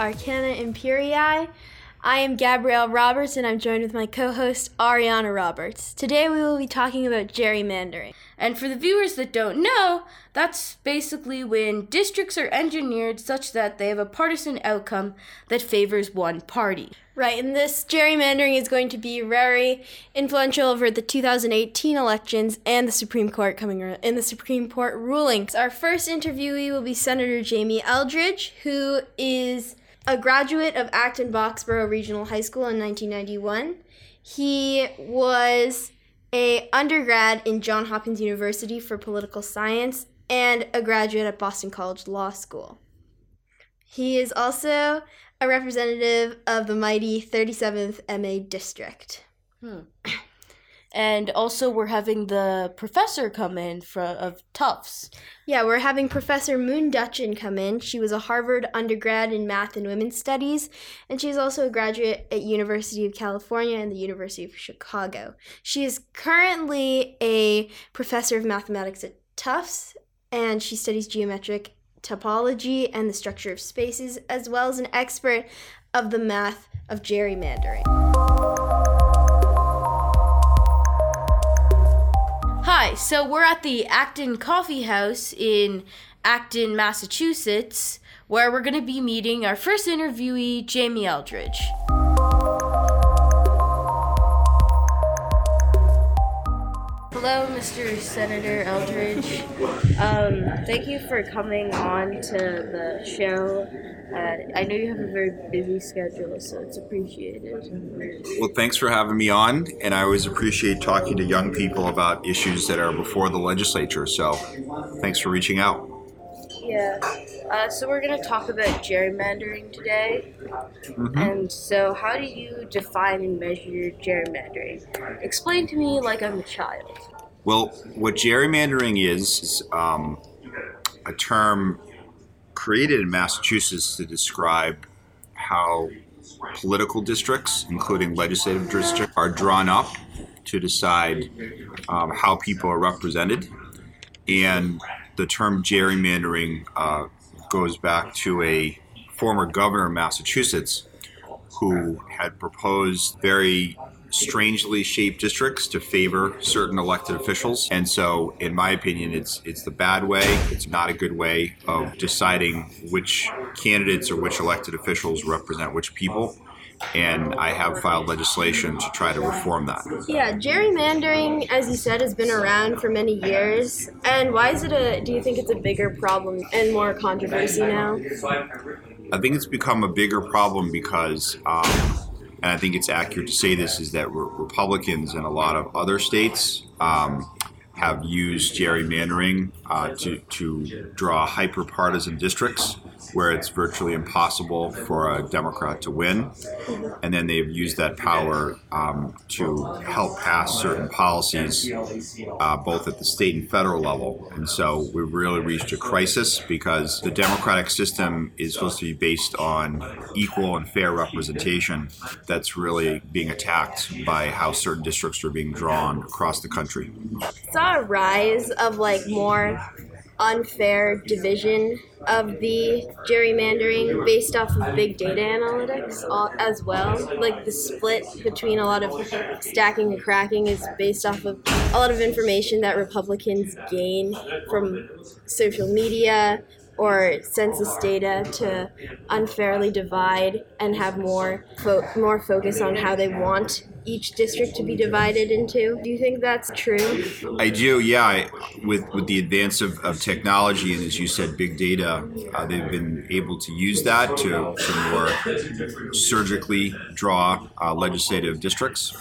you're listening to Arcana Imperii. I am Gabrielle Roberts and I'm joined with my co host Ariana Roberts. Today we will be talking about gerrymandering. And for the viewers that don't know, that's basically when districts are engineered such that they have a partisan outcome that favors one party. Right, and this gerrymandering is going to be very influential over the 2018 elections and the Supreme Court coming in the Supreme Court rulings. Our first interviewee will be Senator Jamie Eldridge, who is a graduate of Acton Boxborough Regional High School in 1991. He was a undergrad in Johns Hopkins University for political science and a graduate at Boston College Law School. He is also a representative of the mighty 37th MA district. Hmm. And also, we're having the professor come in for, of Tufts. Yeah, we're having Professor Moon Duchin come in. She was a Harvard undergrad in math and women's studies, and she's also a graduate at University of California and the University of Chicago. She is currently a professor of mathematics at Tufts, and she studies geometric topology and the structure of spaces, as well as an expert of the math of gerrymandering. Hi, so we're at the Acton Coffee House in Acton, Massachusetts, where we're going to be meeting our first interviewee, Jamie Eldridge. Hello, Mr. Senator Eldridge. Um, thank you for coming on to the show. Uh, I know you have a very busy schedule, so it's appreciated. Well, thanks for having me on, and I always appreciate talking to young people about issues that are before the legislature. So, thanks for reaching out. Yeah. Uh, so we're going to talk about gerrymandering today. Mm-hmm. And so, how do you define and measure gerrymandering? Explain to me like I'm a child. Well, what gerrymandering is is um, a term created in Massachusetts to describe how political districts, including legislative districts, are drawn up to decide um, how people are represented. And the term gerrymandering uh, goes back to a former governor of Massachusetts who had proposed very strangely shaped districts to favor certain elected officials. And so, in my opinion, it's it's the bad way. It's not a good way of deciding which candidates or which elected officials represent which people and I have filed legislation to try to reform that. Yeah, gerrymandering, as you said, has been around for many years. And why is it a? Do you think it's a bigger problem and more controversy now? I think it's become a bigger problem because, um, and I think it's accurate to say this, is that Republicans in a lot of other states. Um, have used gerrymandering uh, to, to draw hyper partisan districts where it's virtually impossible for a Democrat to win. And then they've used that power um, to help pass certain policies, uh, both at the state and federal level. And so we've really reached a crisis because the democratic system is supposed to be based on equal and fair representation. That's really being attacked by how certain districts are being drawn across the country. Saw a rise of like more unfair division of the gerrymandering based off of big data analytics as well. Like the split between a lot of stacking and cracking is based off of a lot of information that Republicans gain from social media or census data to unfairly divide and have more fo- more focus on how they want each district to be divided into. Do you think that's true? I do, yeah. I, with with the advance of, of technology and as you said, big data, uh, they've been able to use that to, to more surgically draw uh, legislative districts,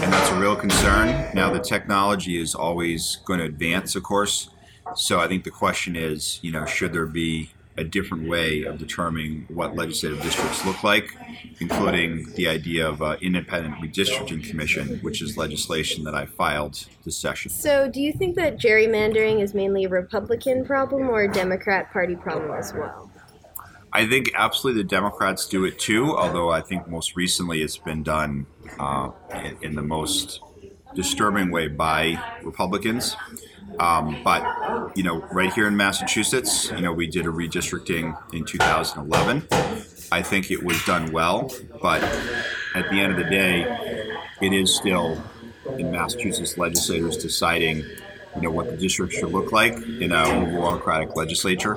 and that's a real concern. Now, the technology is always going to advance, of course. So I think the question is, you know, should there be a different way of determining what legislative districts look like, including the idea of an independent redistricting commission, which is legislation that I filed this session. So, do you think that gerrymandering is mainly a Republican problem or a Democrat Party problem as well? I think absolutely the Democrats do it too, although I think most recently it's been done uh, in, in the most disturbing way by Republicans. Um, but you know, right here in Massachusetts, you know, we did a redistricting in 2011. I think it was done well, but at the end of the day, it is still in Massachusetts legislators deciding, you know, what the district should look like in a overall legislature.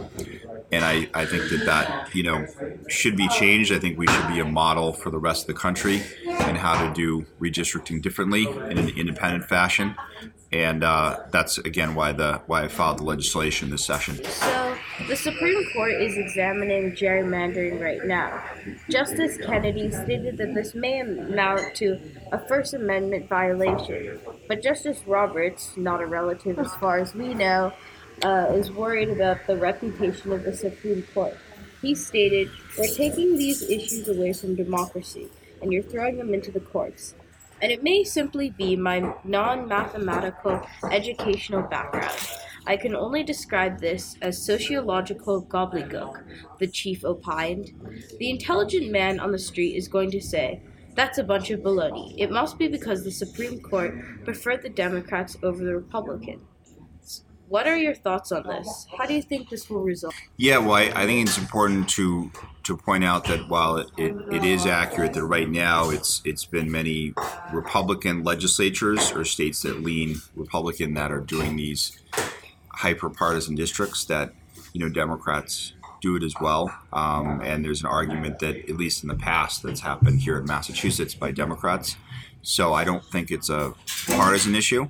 And I, I think that that, you know, should be changed. I think we should be a model for the rest of the country and how to do redistricting differently in an independent fashion. And uh, that's again why the why I filed the legislation this session. So the Supreme Court is examining gerrymandering right now. Justice Kennedy stated that this may amount to a First Amendment violation, but Justice Roberts, not a relative as far as we know, uh, is worried about the reputation of the Supreme Court. He stated, We're taking these issues away from democracy, and you're throwing them into the courts. And it may simply be my non mathematical educational background. I can only describe this as sociological gobbledygook, the chief opined. The intelligent man on the street is going to say, that's a bunch of baloney. It must be because the Supreme Court preferred the Democrats over the Republicans. What are your thoughts on this? How do you think this will resolve? Yeah, well, I, I think it's important to to point out that while it, it, it is accurate that right now it's it's been many Republican legislatures or states that lean Republican that are doing these hyper partisan districts that you know Democrats do it as well. Um, and there's an argument that at least in the past that's happened here in Massachusetts by Democrats. So I don't think it's a partisan issue.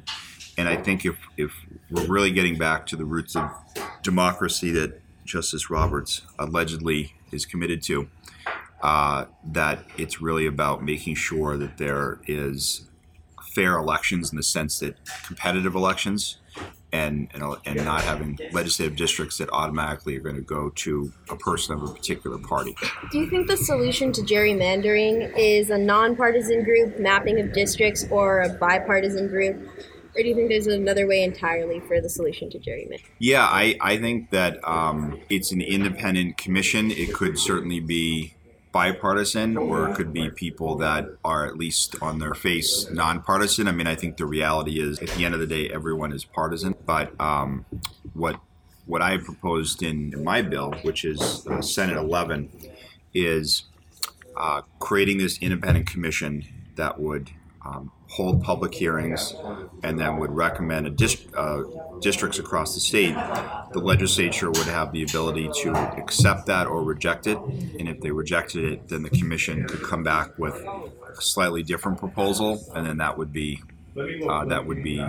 And I think if, if we're really getting back to the roots of democracy that Justice Roberts allegedly is committed to, uh, that it's really about making sure that there is fair elections in the sense that competitive elections and, and, and not having legislative districts that automatically are going to go to a person of a particular party. Do you think the solution to gerrymandering is a nonpartisan group mapping of districts or a bipartisan group? Or do you think there's another way entirely for the solution to gerrymandering? Yeah, I, I think that um, it's an independent commission. It could certainly be bipartisan, or it could be people that are at least on their face nonpartisan. I mean, I think the reality is, at the end of the day, everyone is partisan. But um, what what I proposed in, in my bill, which is uh, Senate 11, is uh, creating this independent commission that would um, hold public hearings, and then would recommend dist- uh, districts across the state. The legislature would have the ability to accept that or reject it, and if they rejected it, then the commission could come back with a slightly different proposal, and then that would be uh, that would be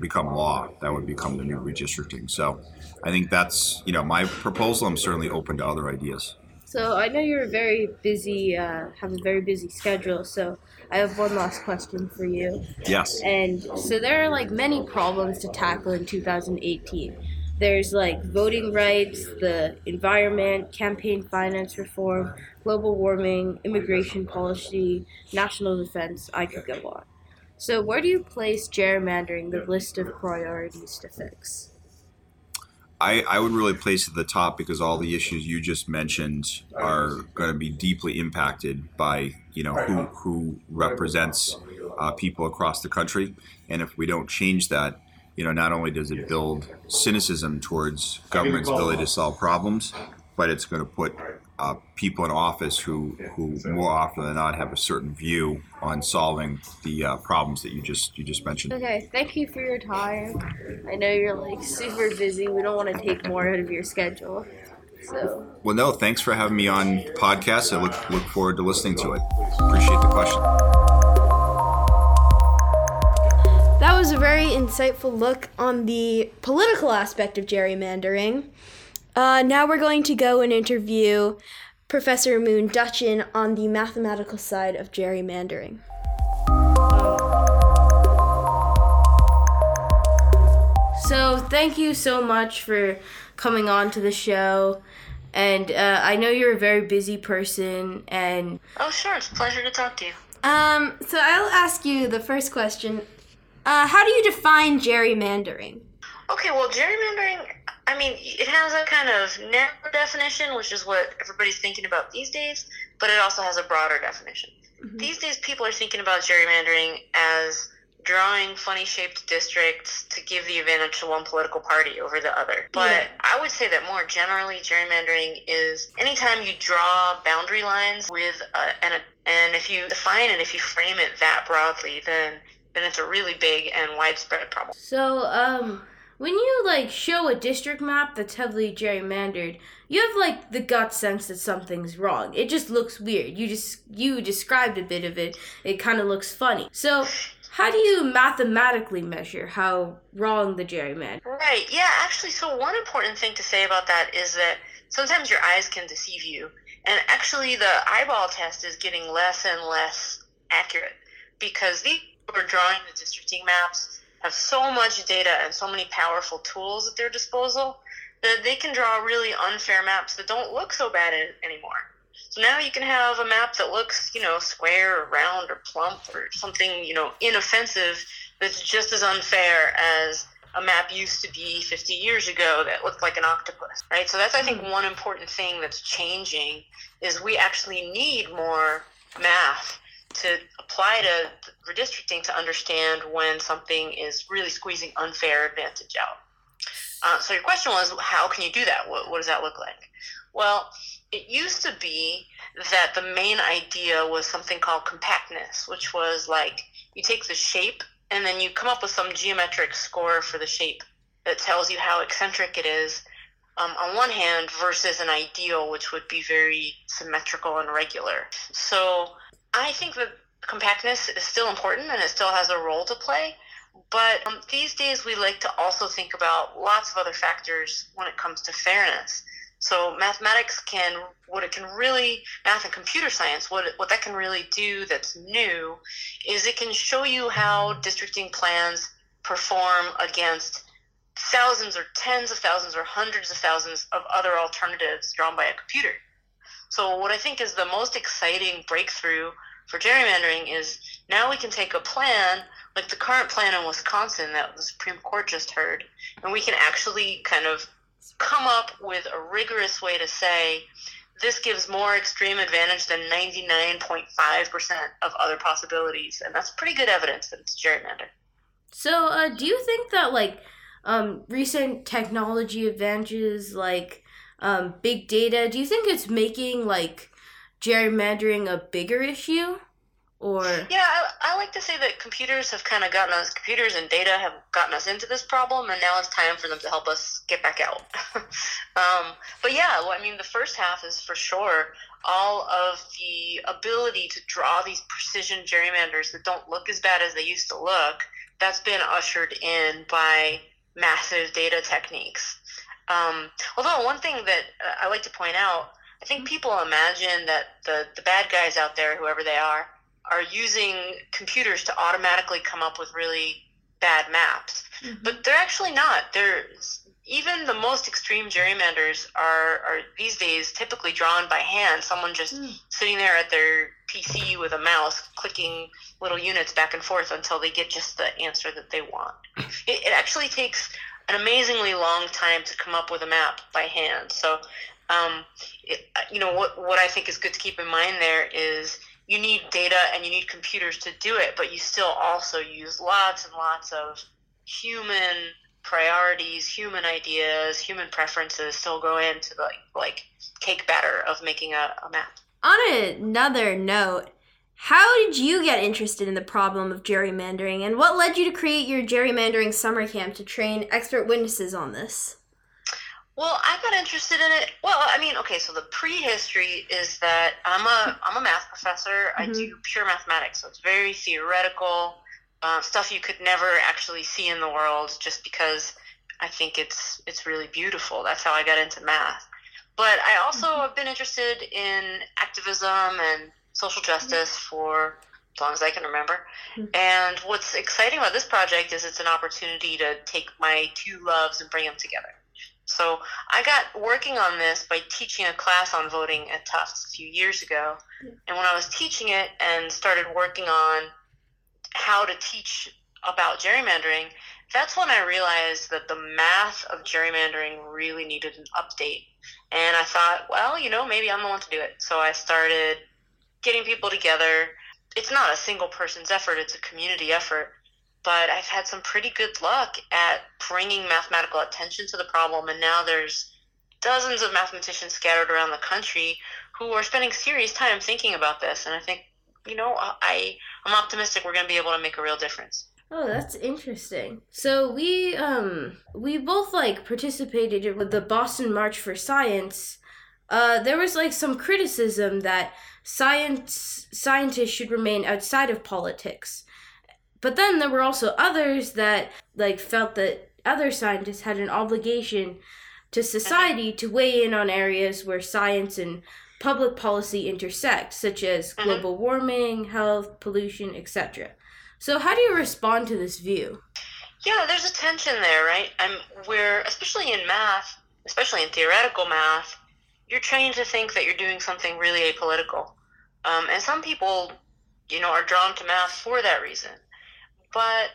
become law. That would become the new redistricting. So, I think that's you know my proposal. I'm certainly open to other ideas. So I know you're very busy, uh, have a very busy schedule. So I have one last question for you. Yes. And so there are like many problems to tackle in 2018. There's like voting rights, the environment, campaign finance reform, global warming, immigration policy, national defense. I could go on. So where do you place gerrymandering the list of priorities to fix? I, I would really place it at the top because all the issues you just mentioned are going to be deeply impacted by you know who who represents uh, people across the country, and if we don't change that, you know, not only does it build cynicism towards government's ability to solve problems, but it's going to put uh, people in office who, who more often than not have a certain view on solving the uh, problems that you just you just mentioned. Okay, thank you for your time. I know you're like super busy. We don't want to take more out of your schedule. So. Well, no, thanks for having me on the podcast. I look look forward to listening to it. Appreciate the question. That was a very insightful look on the political aspect of gerrymandering. Uh, now we're going to go and interview Professor Moon Duchin on the mathematical side of gerrymandering. So, thank you so much for coming on to the show. And uh, I know you're a very busy person, and oh, sure, it's a pleasure to talk to you. Um, so I'll ask you the first question. Uh, how do you define gerrymandering? Okay, well, gerrymandering I mean, it has a kind of narrow definition, which is what everybody's thinking about these days, but it also has a broader definition. Mm-hmm. These days, people are thinking about gerrymandering as drawing funny shaped districts to give the advantage to one political party over the other. But yeah. I would say that more generally, gerrymandering is anytime you draw boundary lines with uh, and a, and if you define it, if you frame it that broadly, then then it's a really big and widespread problem. So, um, when you like show a district map that's heavily gerrymandered, you have like the gut sense that something's wrong. It just looks weird. You just you described a bit of it. It kind of looks funny. So, how do you mathematically measure how wrong the gerrymander? Right. Yeah, actually so one important thing to say about that is that sometimes your eyes can deceive you. And actually the eyeball test is getting less and less accurate because these are drawing the districting maps have so much data and so many powerful tools at their disposal that they can draw really unfair maps that don't look so bad anymore. So now you can have a map that looks, you know, square or round or plump or something, you know, inoffensive that's just as unfair as a map used to be 50 years ago that looked like an octopus, right? So that's, I think, one important thing that's changing is we actually need more math to apply to redistricting to understand when something is really squeezing unfair advantage out. Uh, so your question was, how can you do that? What, what does that look like? Well, it used to be that the main idea was something called compactness, which was like you take the shape and then you come up with some geometric score for the shape that tells you how eccentric it is um, on one hand versus an ideal, which would be very symmetrical and regular. So I think that compactness is still important and it still has a role to play. But um, these days, we like to also think about lots of other factors when it comes to fairness. So mathematics can, what it can really, math and computer science, what, what that can really do that's new is it can show you how districting plans perform against thousands or tens of thousands or hundreds of thousands of other alternatives drawn by a computer. So what I think is the most exciting breakthrough for gerrymandering is now we can take a plan like the current plan in Wisconsin that the Supreme Court just heard, and we can actually kind of come up with a rigorous way to say this gives more extreme advantage than 99.5% of other possibilities. And that's pretty good evidence that it's gerrymandered. So, uh, do you think that, like, um, recent technology advances, like um, big data, do you think it's making, like, gerrymandering a bigger issue? or yeah I, I, like to say that computers have kind of gotten us computers and data have gotten us into this problem and now it's time for them to help us get back out um, but yeah well, i mean the first half is for sure all of the ability to draw these precision gerrymanders that don't look as bad as they used to look that's been ushered in by massive data techniques um, although one thing that uh, i like to point out i think people imagine that the, the bad guys out there whoever they are are using computers to automatically come up with really bad maps. Mm-hmm. But they're actually not. They're even the most extreme gerrymanders are, are these days typically drawn by hand. Someone just mm. sitting there at their PC with a mouse, clicking little units back and forth until they get just the answer that they want. It, it actually takes an amazingly long time to come up with a map by hand. So, um, it, you know, what, what I think is good to keep in mind there is you need data and you need computers to do it, but you still also use lots and lots of human priorities, human ideas, human preferences still go into the like, like cake batter of making a, a map. On another note, how did you get interested in the problem of gerrymandering and what led you to create your gerrymandering summer camp to train expert witnesses on this? Well, I got interested in it. Well, I mean, okay, so the prehistory is that I'm a I'm a math professor. Mm-hmm. I do pure mathematics, so it's very theoretical uh, stuff you could never actually see in the world, just because I think it's it's really beautiful. That's how I got into math. But I also mm-hmm. have been interested in activism and social justice mm-hmm. for as long as I can remember. Mm-hmm. And what's exciting about this project is it's an opportunity to take my two loves and bring them together. So I got working on this by teaching a class on voting at Tufts a few years ago. And when I was teaching it and started working on how to teach about gerrymandering, that's when I realized that the math of gerrymandering really needed an update. And I thought, well, you know, maybe I'm the one to do it. So I started getting people together. It's not a single person's effort, it's a community effort but I've had some pretty good luck at bringing mathematical attention to the problem, and now there's dozens of mathematicians scattered around the country who are spending serious time thinking about this, and I think you know I I'm optimistic we're going to be able to make a real difference. Oh, that's interesting. So we um we both like participated with the Boston March for Science. Uh, there was like some criticism that science scientists should remain outside of politics. But then there were also others that like felt that other scientists had an obligation to society to weigh in on areas where science and public policy intersect, such as Mhm. global warming, health, pollution, etc. So how do you respond to this view? Yeah, there's a tension there, right? I'm we're especially in math, especially in theoretical math, you're trained to think that you're doing something really apolitical, um, and some people, you know, are drawn to math for that reason. But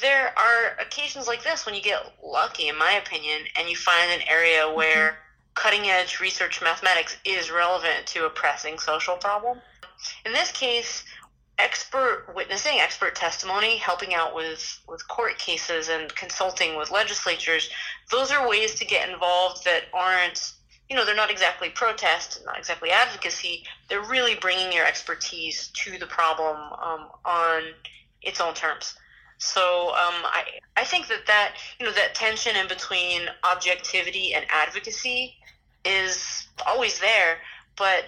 there are occasions like this when you get lucky, in my opinion, and you find an area where cutting edge research mathematics is relevant to a pressing social problem. In this case, expert witnessing, expert testimony, helping out with, with court cases and consulting with legislatures, those are ways to get involved that aren't, you know, they're not exactly protest, not exactly advocacy. They're really bringing your expertise to the problem um, on its own terms. So um, I, I think that that, you know, that tension in between objectivity and advocacy is always there, but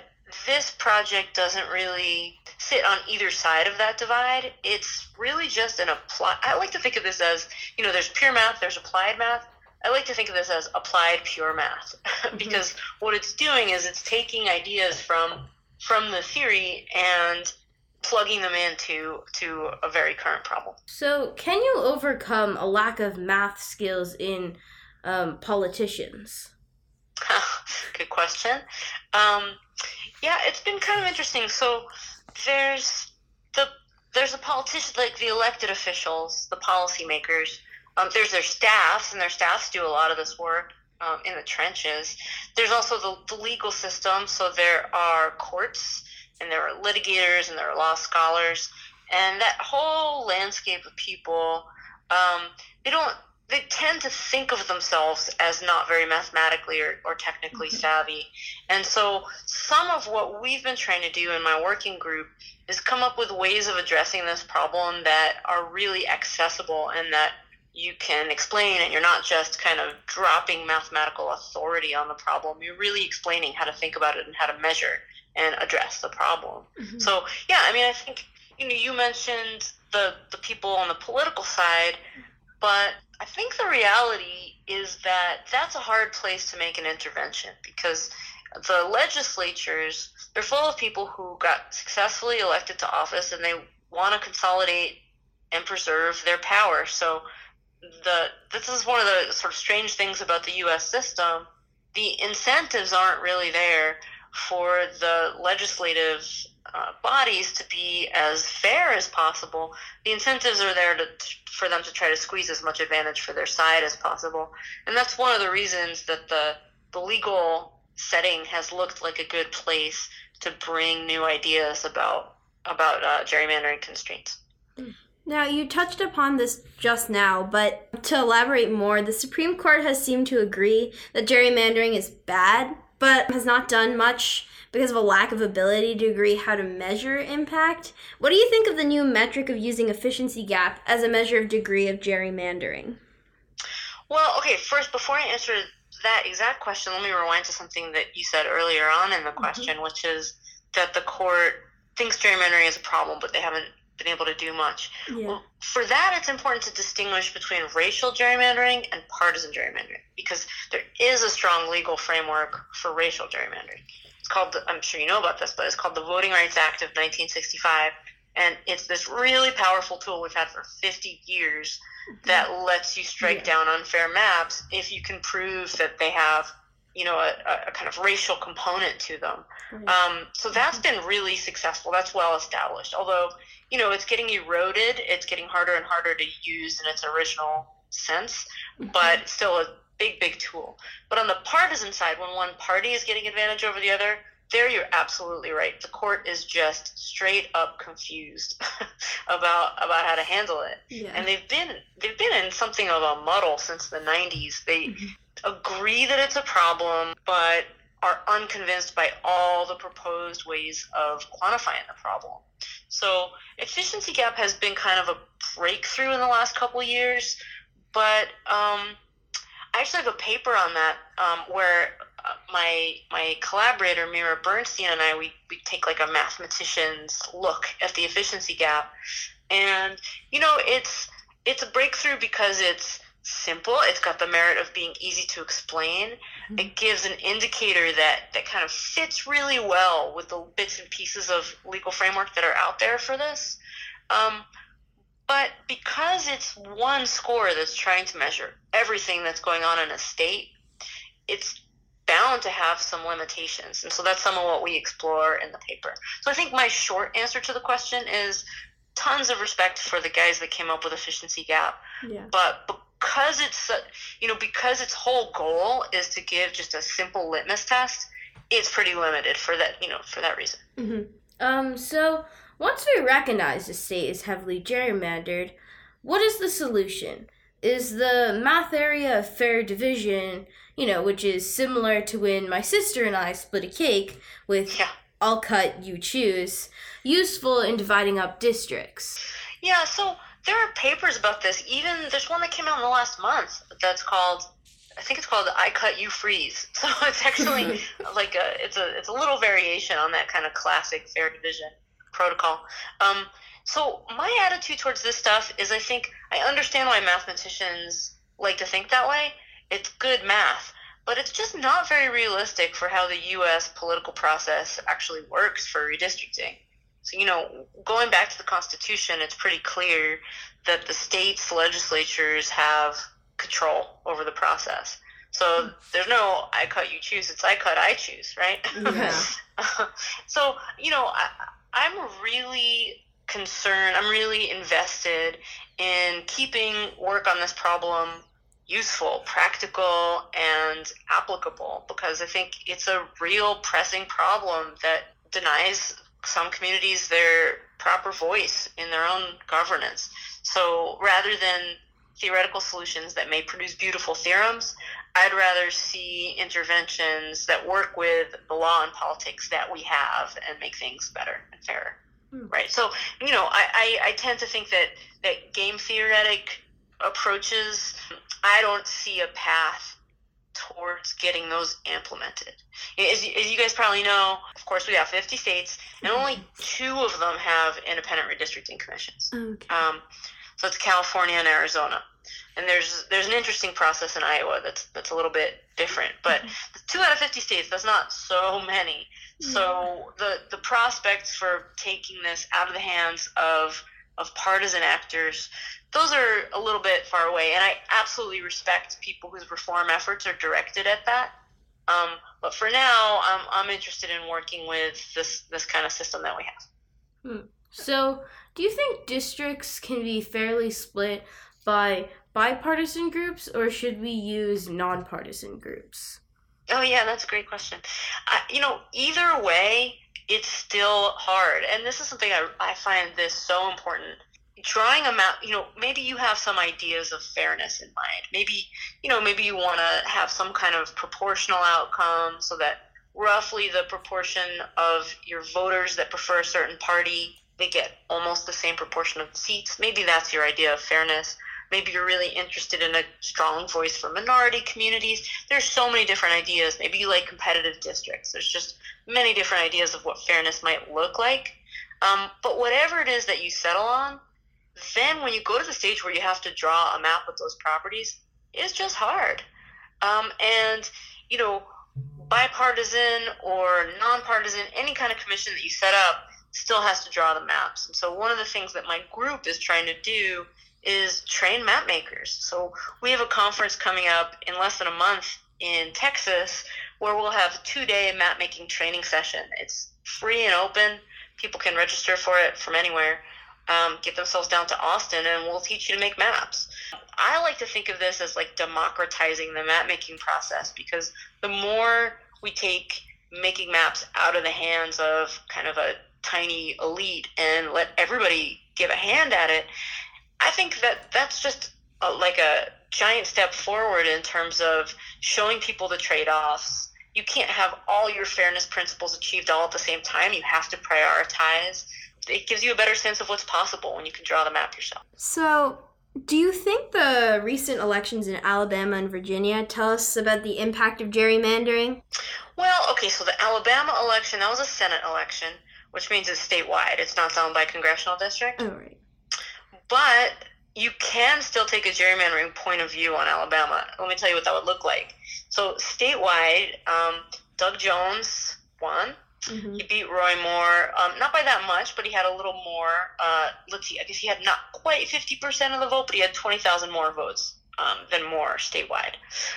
this project doesn't really sit on either side of that divide. It's really just an apply. I like to think of this as you know, there's pure math, there's applied math. I like to think of this as applied pure math because what it's doing is it's taking ideas from from the theory and plugging them into to a very current problem. So can you overcome a lack of math skills in um, politicians? Good question. Um, yeah, it's been kind of interesting. So there's the there's the politicians, like the elected officials, the policymakers. Um, there's their staffs, and their staffs do a lot of this work um, in the trenches. There's also the, the legal system. So there are courts, and there are litigators, and there are law scholars, and that whole landscape of people. Um, they don't they tend to think of themselves as not very mathematically or, or technically Mhm. savvy. And so some of what we've been trying to do in my working group is come up with ways of addressing this problem that are really accessible and that you can explain and you're not just kind of dropping mathematical authority on the problem. You're really explaining how to think about it and how to measure and address the problem. Mm-hmm. So yeah, I mean, I think you know you mentioned the the people on the political side, but I think the reality is that that's a hard place to make an intervention because the legislatures they're full of people who got successfully elected to office and they want to consolidate and preserve their power. So the this is one of the sort of strange things about the U.S. system. The incentives aren't really there for the legislative uh, bodies to be as fair as possible. The incentives are there to, for them to try to squeeze as much advantage for their side as possible, and that's one of the reasons that the the legal setting has looked like a good place to bring new ideas about about uh, gerrymandering constraints. Now, you touched upon this just now, but to elaborate more, the Supreme Court has seemed to agree that gerrymandering is bad, but has not done much because of a lack of ability to agree how to measure impact. What do you think of the new metric of using efficiency gap as a measure of degree of gerrymandering? Well, okay, first, before I answer that exact question, let me rewind to something that you said earlier on in the mm-hmm. question, which is that the court thinks gerrymandering is a problem, but they haven't been able to do much. Yeah. Well, for that, it's important to distinguish between racial gerrymandering and partisan gerrymandering because there is a strong legal framework for racial gerrymandering. It's called, the, I'm sure you know about this, but it's called the Voting Rights Act of 1965. And it's this really powerful tool we've had for 50 years that mm-hmm. lets you strike Yeah. down unfair maps if you can prove that they have, you know, a, a kind of racial component to them. Right. Um, so that's been really successful. That's well established. Although, you know, it's getting eroded. It's getting harder and harder to use in its original sense, but still a big, big tool. But on the partisan side, when one party is getting advantage over the other, there you're absolutely right. The court is just straight up confused about about how to handle it. Yeah. And they've been they've been in something of a muddle since the 90s. They Mm-hmm. Agree that it's a problem, but are unconvinced by all the proposed ways of quantifying the problem. So efficiency gap has been kind of a breakthrough in the last couple years, but um, I actually have a paper on that um, where uh, my my collaborator Mira Bernstein and I we, we take like a mathematician's look at the efficiency gap, and you know it's it's a breakthrough because it's simple. It's got the merit of being easy to explain. It gives an indicator that that kind of fits really well with the bits and pieces of legal framework that are out there for this. Um, but because it's one score that's trying to measure everything that's going on in a state, it's bound to have some limitations. And so that's some of what we explore in the paper. So I think my short answer to the question is tons of respect for the guys that came up with efficiency gap. Yeah. But because it's, you know, because its whole goal is to give just a simple litmus test, it's pretty limited for that, you know, for that reason. hmm Um, so once we recognize the state is heavily gerrymandered, what is the solution? Is the math area of fair division, you know, which is similar to when my sister and I split a cake with Yeah. I'll cut, you choose, useful in dividing up districts? Yeah, so there are papers about this. Even there's one that came out in the last month that's called I think it's called I cut you freeze. So it's actually like a it's a it's a little variation on that kind of classic fair division protocol. Um, so my attitude towards this stuff is I think I understand why mathematicians like to think that way. It's good math, but it's just not very realistic for how the U.S. political process actually works for redistricting. So, you know, going back to the Constitution, it's pretty clear that the states' legislatures have control over the process. So there's no I cut, you choose. It's I cut, I choose, right? Yeah. so, you know, I, I'm really concerned, I'm really invested in keeping work on this problem useful, practical, and applicable because I think it's a real pressing problem that denies some communities their proper voice in their own governance. So rather than theoretical solutions that may produce beautiful theorems, I'd rather see interventions that work with the law and politics that we have and make things better and fairer. Hmm. Right. So, you know, I, I, I tend to think that, that game theoretic approaches, I don't see a path towards getting those implemented. As, you- as you guys probably know, of course, we have 50 states, and only two of them have independent redistricting commissions. Okay. Um, so it's California and Arizona, and there's there's an interesting process in Iowa that's that's a little bit different. But two out of 50 states, that's not so many. So the the prospects for taking this out of the hands of of partisan actors, those are a little bit far away. And I absolutely respect people whose reform efforts are directed at that. Um, but for now, I'm, I'm interested in working with this this kind of system that we have. So, do you think districts can be fairly split by bipartisan groups or should we use nonpartisan groups? Oh yeah, that's a great question. I, you know, either way, it's still hard, and this is something I, I find this so important. Drawing a map, you know, maybe you have some ideas of fairness in mind. Maybe, you know, maybe you want to have some kind of proportional outcome so that roughly the proportion of your voters that prefer a certain party they get almost the same proportion of seats. Maybe that's your idea of fairness. Maybe you're really interested in a strong voice for minority communities. There's so many different ideas. Maybe you like competitive districts. There's just many different ideas of what fairness might look like. Um, but whatever it is that you settle on, then when you go to the stage where you have to draw a map of those properties, it's just hard. Um, and, you know, bipartisan or nonpartisan, any kind of commission that you set up still has to draw the maps. And so one of the things that my group is trying to do is train map makers. So we have a conference coming up in less than a month in Texas where we'll have a two day map making training session. It's free and open. People can register for it from anywhere. Um, get themselves down to Austin and we'll teach you to make maps. I like to think of this as like democratizing the map making process because the more we take making maps out of the hands of kind of a tiny elite and let everybody give a hand at it, I think that that's just a, like a giant step forward in terms of showing people the trade offs. You can't have all your fairness principles achieved all at the same time. You have to prioritize. It gives you a better sense of what's possible when you can draw the map yourself. So, do you think the recent elections in Alabama and Virginia tell us about the impact of gerrymandering? Well, okay, so the Alabama election, that was a Senate election, which means it's statewide. It's not done by congressional district. Oh, right. But you can still take a gerrymandering point of view on Alabama. Let me tell you what that would look like. So, statewide, um, Doug Jones won. Mm-hmm. He beat Roy Moore, um, not by that much, but he had a little more. Uh, let's see, I guess he had not quite 50% of the vote, but he had 20,000 more votes um, than Moore statewide.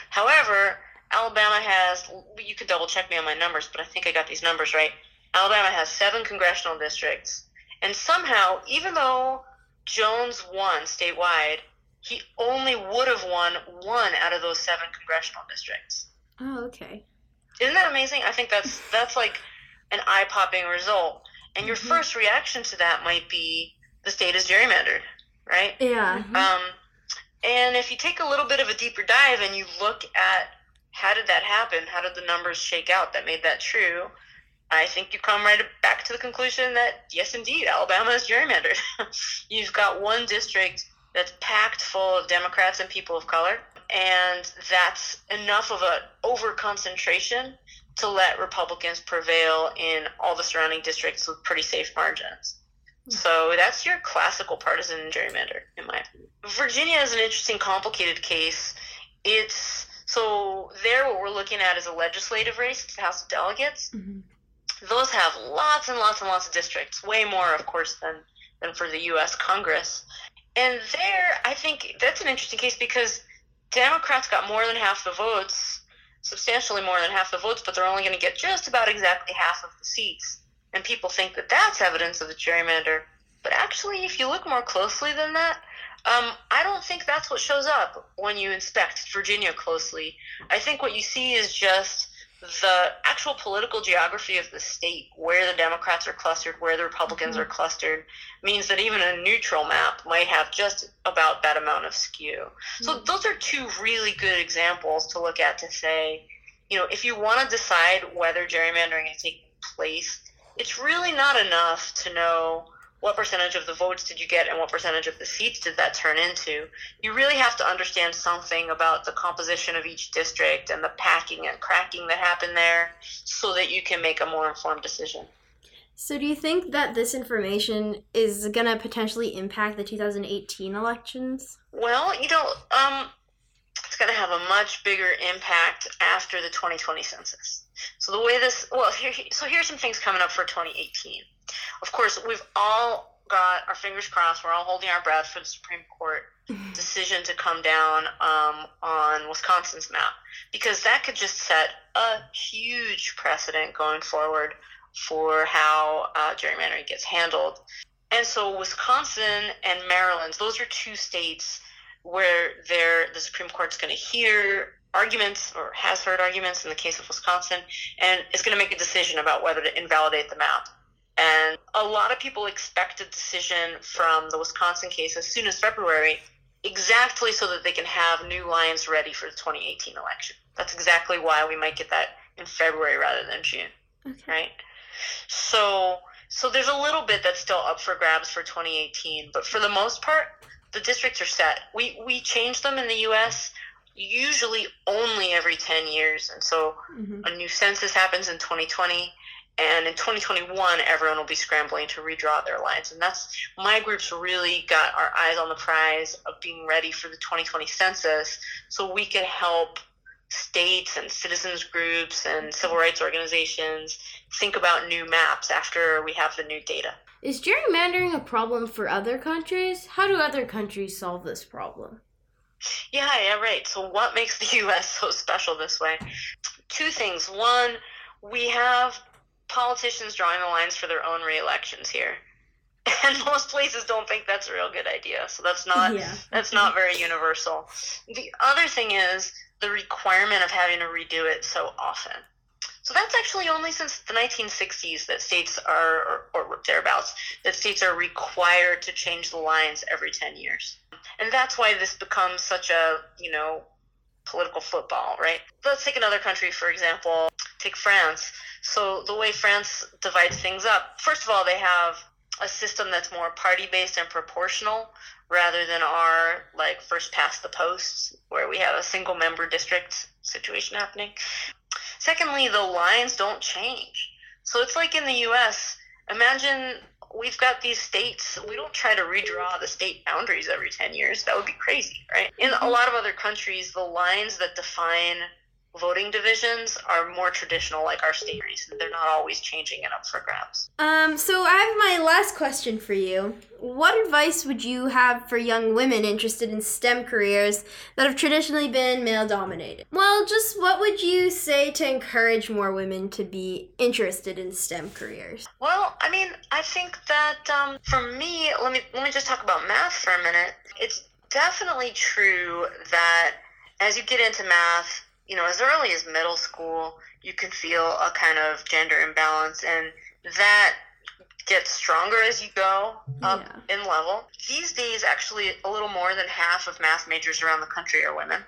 However, Alabama has, you could double check me on my numbers, but I think I got these numbers right. Alabama has seven congressional districts, and somehow, even though Jones won statewide, he only would have won one out of those seven congressional districts. Oh, okay. Isn't that amazing? I think that's that's like an eye-popping result. And your Mhm. first reaction to that might be the state is gerrymandered, right? Yeah. Um, and if you take a little bit of a deeper dive and you look at how did that happen, how did the numbers shake out that made that true, I think you come right back to the conclusion that yes, indeed, Alabama is gerrymandered. You've got one district that's packed full of Democrats and people of color, and that's enough of an over concentration to let Republicans prevail in all the surrounding districts with pretty safe margins. So that's your classical partisan gerrymander, in my opinion. Virginia is an interesting, complicated case. It's so there. What we're looking at is a legislative race, it's the House of Delegates. Mhm. Those have lots and lots and lots of districts, way more, of course, than than for the U.S. Congress. And there, I think that's an interesting case because Democrats got more than half the votes, substantially more than half the votes, but they're only going to get just about exactly half of the seats. And people think that that's evidence of the gerrymander. But actually, if you look more closely than that, um, I don't think that's what shows up when you inspect Virginia closely. I think what you see is just the actual political geography of the state, where the Democrats are clustered, where the Republicans mm-hmm. are clustered, means that even a neutral map might have just about that amount of skew. So mm-hmm. those are two really good examples to look at to say, you know, if you want to decide whether gerrymandering is taking place, it's really not enough to know what percentage of the votes did you get and what percentage of the seats did that turn into. You really have to understand something about the composition of each district and the packing and cracking that happened there so that you can make a more informed decision. So, do you think that this information is going to potentially impact the 2018 elections? Well, you know, um, it's going to have a much bigger impact after the 2020 census. So the way this, well, here, so here's some things coming up for 2018. Of course, we've all got our fingers crossed. We're all holding our breath for the Supreme Court decision to come down um, on Wisconsin's map because that could just set a huge precedent going forward for how uh, gerrymandering gets handled. And so, Wisconsin and Maryland, those are two states where they're, the Supreme Court's going to hear arguments or has heard arguments in the case of Wisconsin and is going to make a decision about whether to invalidate the map. And a lot of people expect a decision from the Wisconsin case as soon as February, exactly so that they can have new lines ready for the 2018 election. That's exactly why we might get that in February rather than June, Okay. right? So, so there's a little bit that's still up for grabs for 2018, but for the most part, the districts are set. We we change them in the U.S. usually only every 10 years, and so hmm a new census happens in 2020 and in 2021 everyone will be scrambling to redraw their lines and that's my group's really got our eyes on the prize of being ready for the 2020 census so we can help states and citizens groups and civil rights organizations think about new maps after we have the new data Is gerrymandering a problem for other countries? How do other countries solve this problem? Yeah, yeah, right. So, what makes the U.S. so special this way? Two things. One, we have politicians drawing the lines for their own re-elections here, and most places don't think that's a real good idea. So that's not yeah. that's not very universal. The other thing is the requirement of having to redo it so often. So that's actually only since the 1960s that states are, or, or thereabouts, that states are required to change the lines every 10 years. And that's why this becomes such a, you know, political football, right? Let's take another country, for example, take France. So the way France divides things up, first of all, they have a system that's more party based and proportional rather than our like first past the post where we have a single member district situation happening. Secondly, the lines don't change. So it's like in the US, imagine we've got these states. We don't try to redraw the state boundaries every 10 years. That would be crazy, right? In a mm-hmm. lot of other countries, the lines that define voting divisions are more traditional, like our state races. they're not always changing it up for grabs. Um, so I have my last question for you. What advice would you have for young women interested in STEM careers that have traditionally been male dominated? Well, just what would you say to encourage more women to be interested in STEM careers? Well, I mean, I think that um, for me, let me let me just talk about math for a minute. It's definitely true that as you get into math, you know, as early as middle school, you can feel a kind of gender imbalance, and that gets stronger as you go up yeah. in level. These days, actually, a little more than half of math majors around the country are women.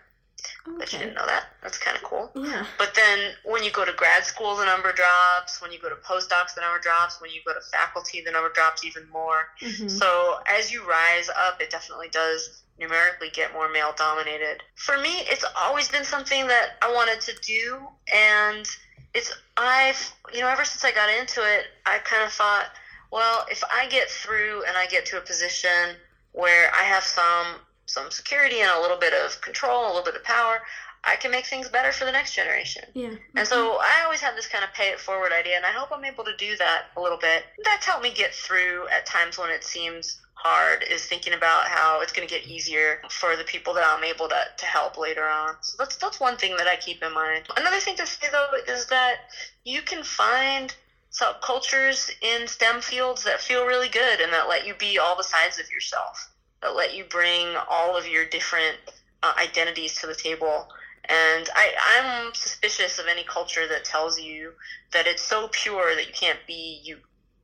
Okay. But you didn't know that. That's kind of cool. Yeah. But then when you go to grad school, the number drops. When you go to postdocs, the number drops. When you go to faculty, the number drops even more. Mm-hmm. So as you rise up, it definitely does numerically get more male dominated. For me, it's always been something that I wanted to do and it's I've you know ever since I got into it, I kind of thought, well, if I get through and I get to a position where I have some some security and a little bit of control, a little bit of power, I can make things better for the next generation. Yeah. And so I always had this kind of pay it forward idea, and I hope I'm able to do that a little bit. That's helped me get through at times when it seems hard is thinking about how it's going to get easier for the people that I'm able to, to help later on. So that's that's one thing that I keep in mind. Another thing to say though is that you can find subcultures in STEM fields that feel really good and that let you be all the sides of yourself, that let you bring all of your different uh, identities to the table. And I, I'm suspicious of any culture that tells you that it's so pure that you can't be you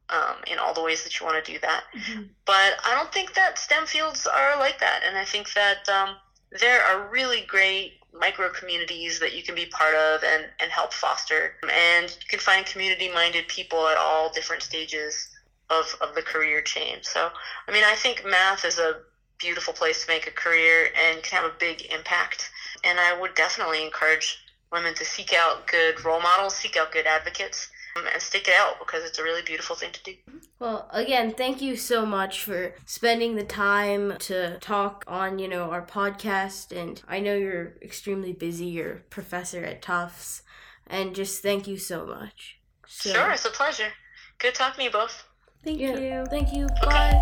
um, in all the ways that you want to do that. Mm-hmm. But I don't think that STEM fields are like that. And I think that um, there are really great micro communities that you can be part of and, and help foster. And you can find community minded people at all different stages of, of the career change. So, I mean, I think math is a beautiful place to make a career and can have a big impact. And I would definitely encourage women to seek out good role models, seek out good advocates, um, and stick it out because it's a really beautiful thing to do. Well, again, thank you so much for spending the time to talk on, you know, our podcast and I know you're extremely busy, you're a professor at Tufts, and just thank you so much. So, sure, it's a pleasure. Good talking to you both. Thank yeah, you. Thank you. Bye.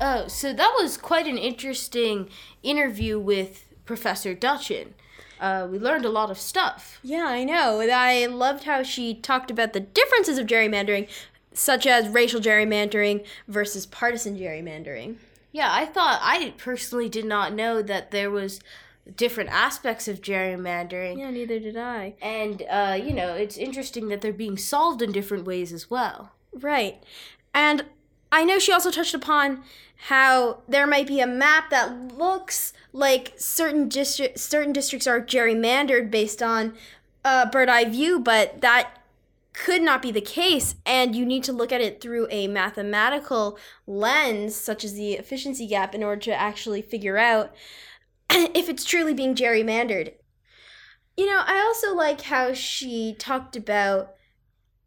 Oh, so that was quite an interesting interview with Professor Duchin. Uh, we learned a lot of stuff. Yeah, I know. I loved how she talked about the differences of gerrymandering, such as racial gerrymandering versus partisan gerrymandering. Yeah, I thought I personally did not know that there was different aspects of gerrymandering. Yeah, neither did I. And uh, you know, it's interesting that they're being solved in different ways as well. Right. And I know she also touched upon how there might be a map that looks like certain district certain districts are gerrymandered based on a bird eye view, but that could not be the case and you need to look at it through a mathematical lens such as the efficiency gap in order to actually figure out if it's truly being gerrymandered. You know, I also like how she talked about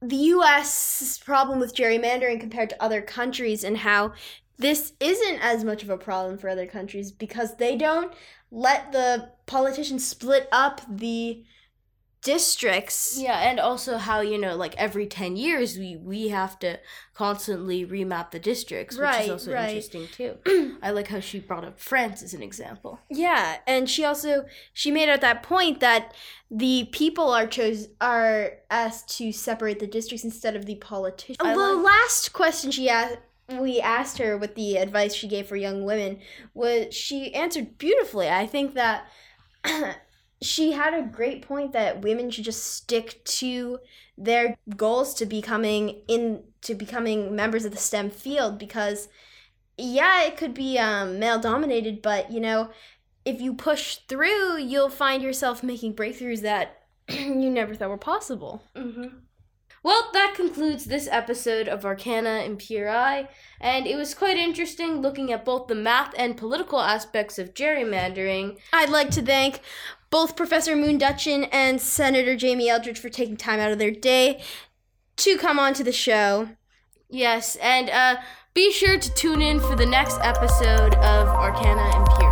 the US problem with gerrymandering compared to other countries and how this isn't as much of a problem for other countries because they don't let the politicians split up the districts. Yeah, and also how you know, like every ten years, we we have to constantly remap the districts, which is also right. interesting too. I like how she brought up France as an example. Yeah, and she also she made at that point that the people are chose are asked to separate the districts instead of the politicians. Oh, the like- last question she asked we asked her what the advice she gave for young women was she answered beautifully. I think that she had a great point that women should just stick to their goals to becoming in to becoming members of the STEM field because yeah, it could be um, male dominated, but you know, if you push through, you'll find yourself making breakthroughs that you never thought were possible. Mm-hmm. Well, that concludes this episode of Arcana Imperii, and it was quite interesting looking at both the math and political aspects of gerrymandering. I'd like to thank both Professor Moon Moondutchin and Senator Jamie Eldridge for taking time out of their day to come on to the show. Yes, and uh, be sure to tune in for the next episode of Arcana. Thank you.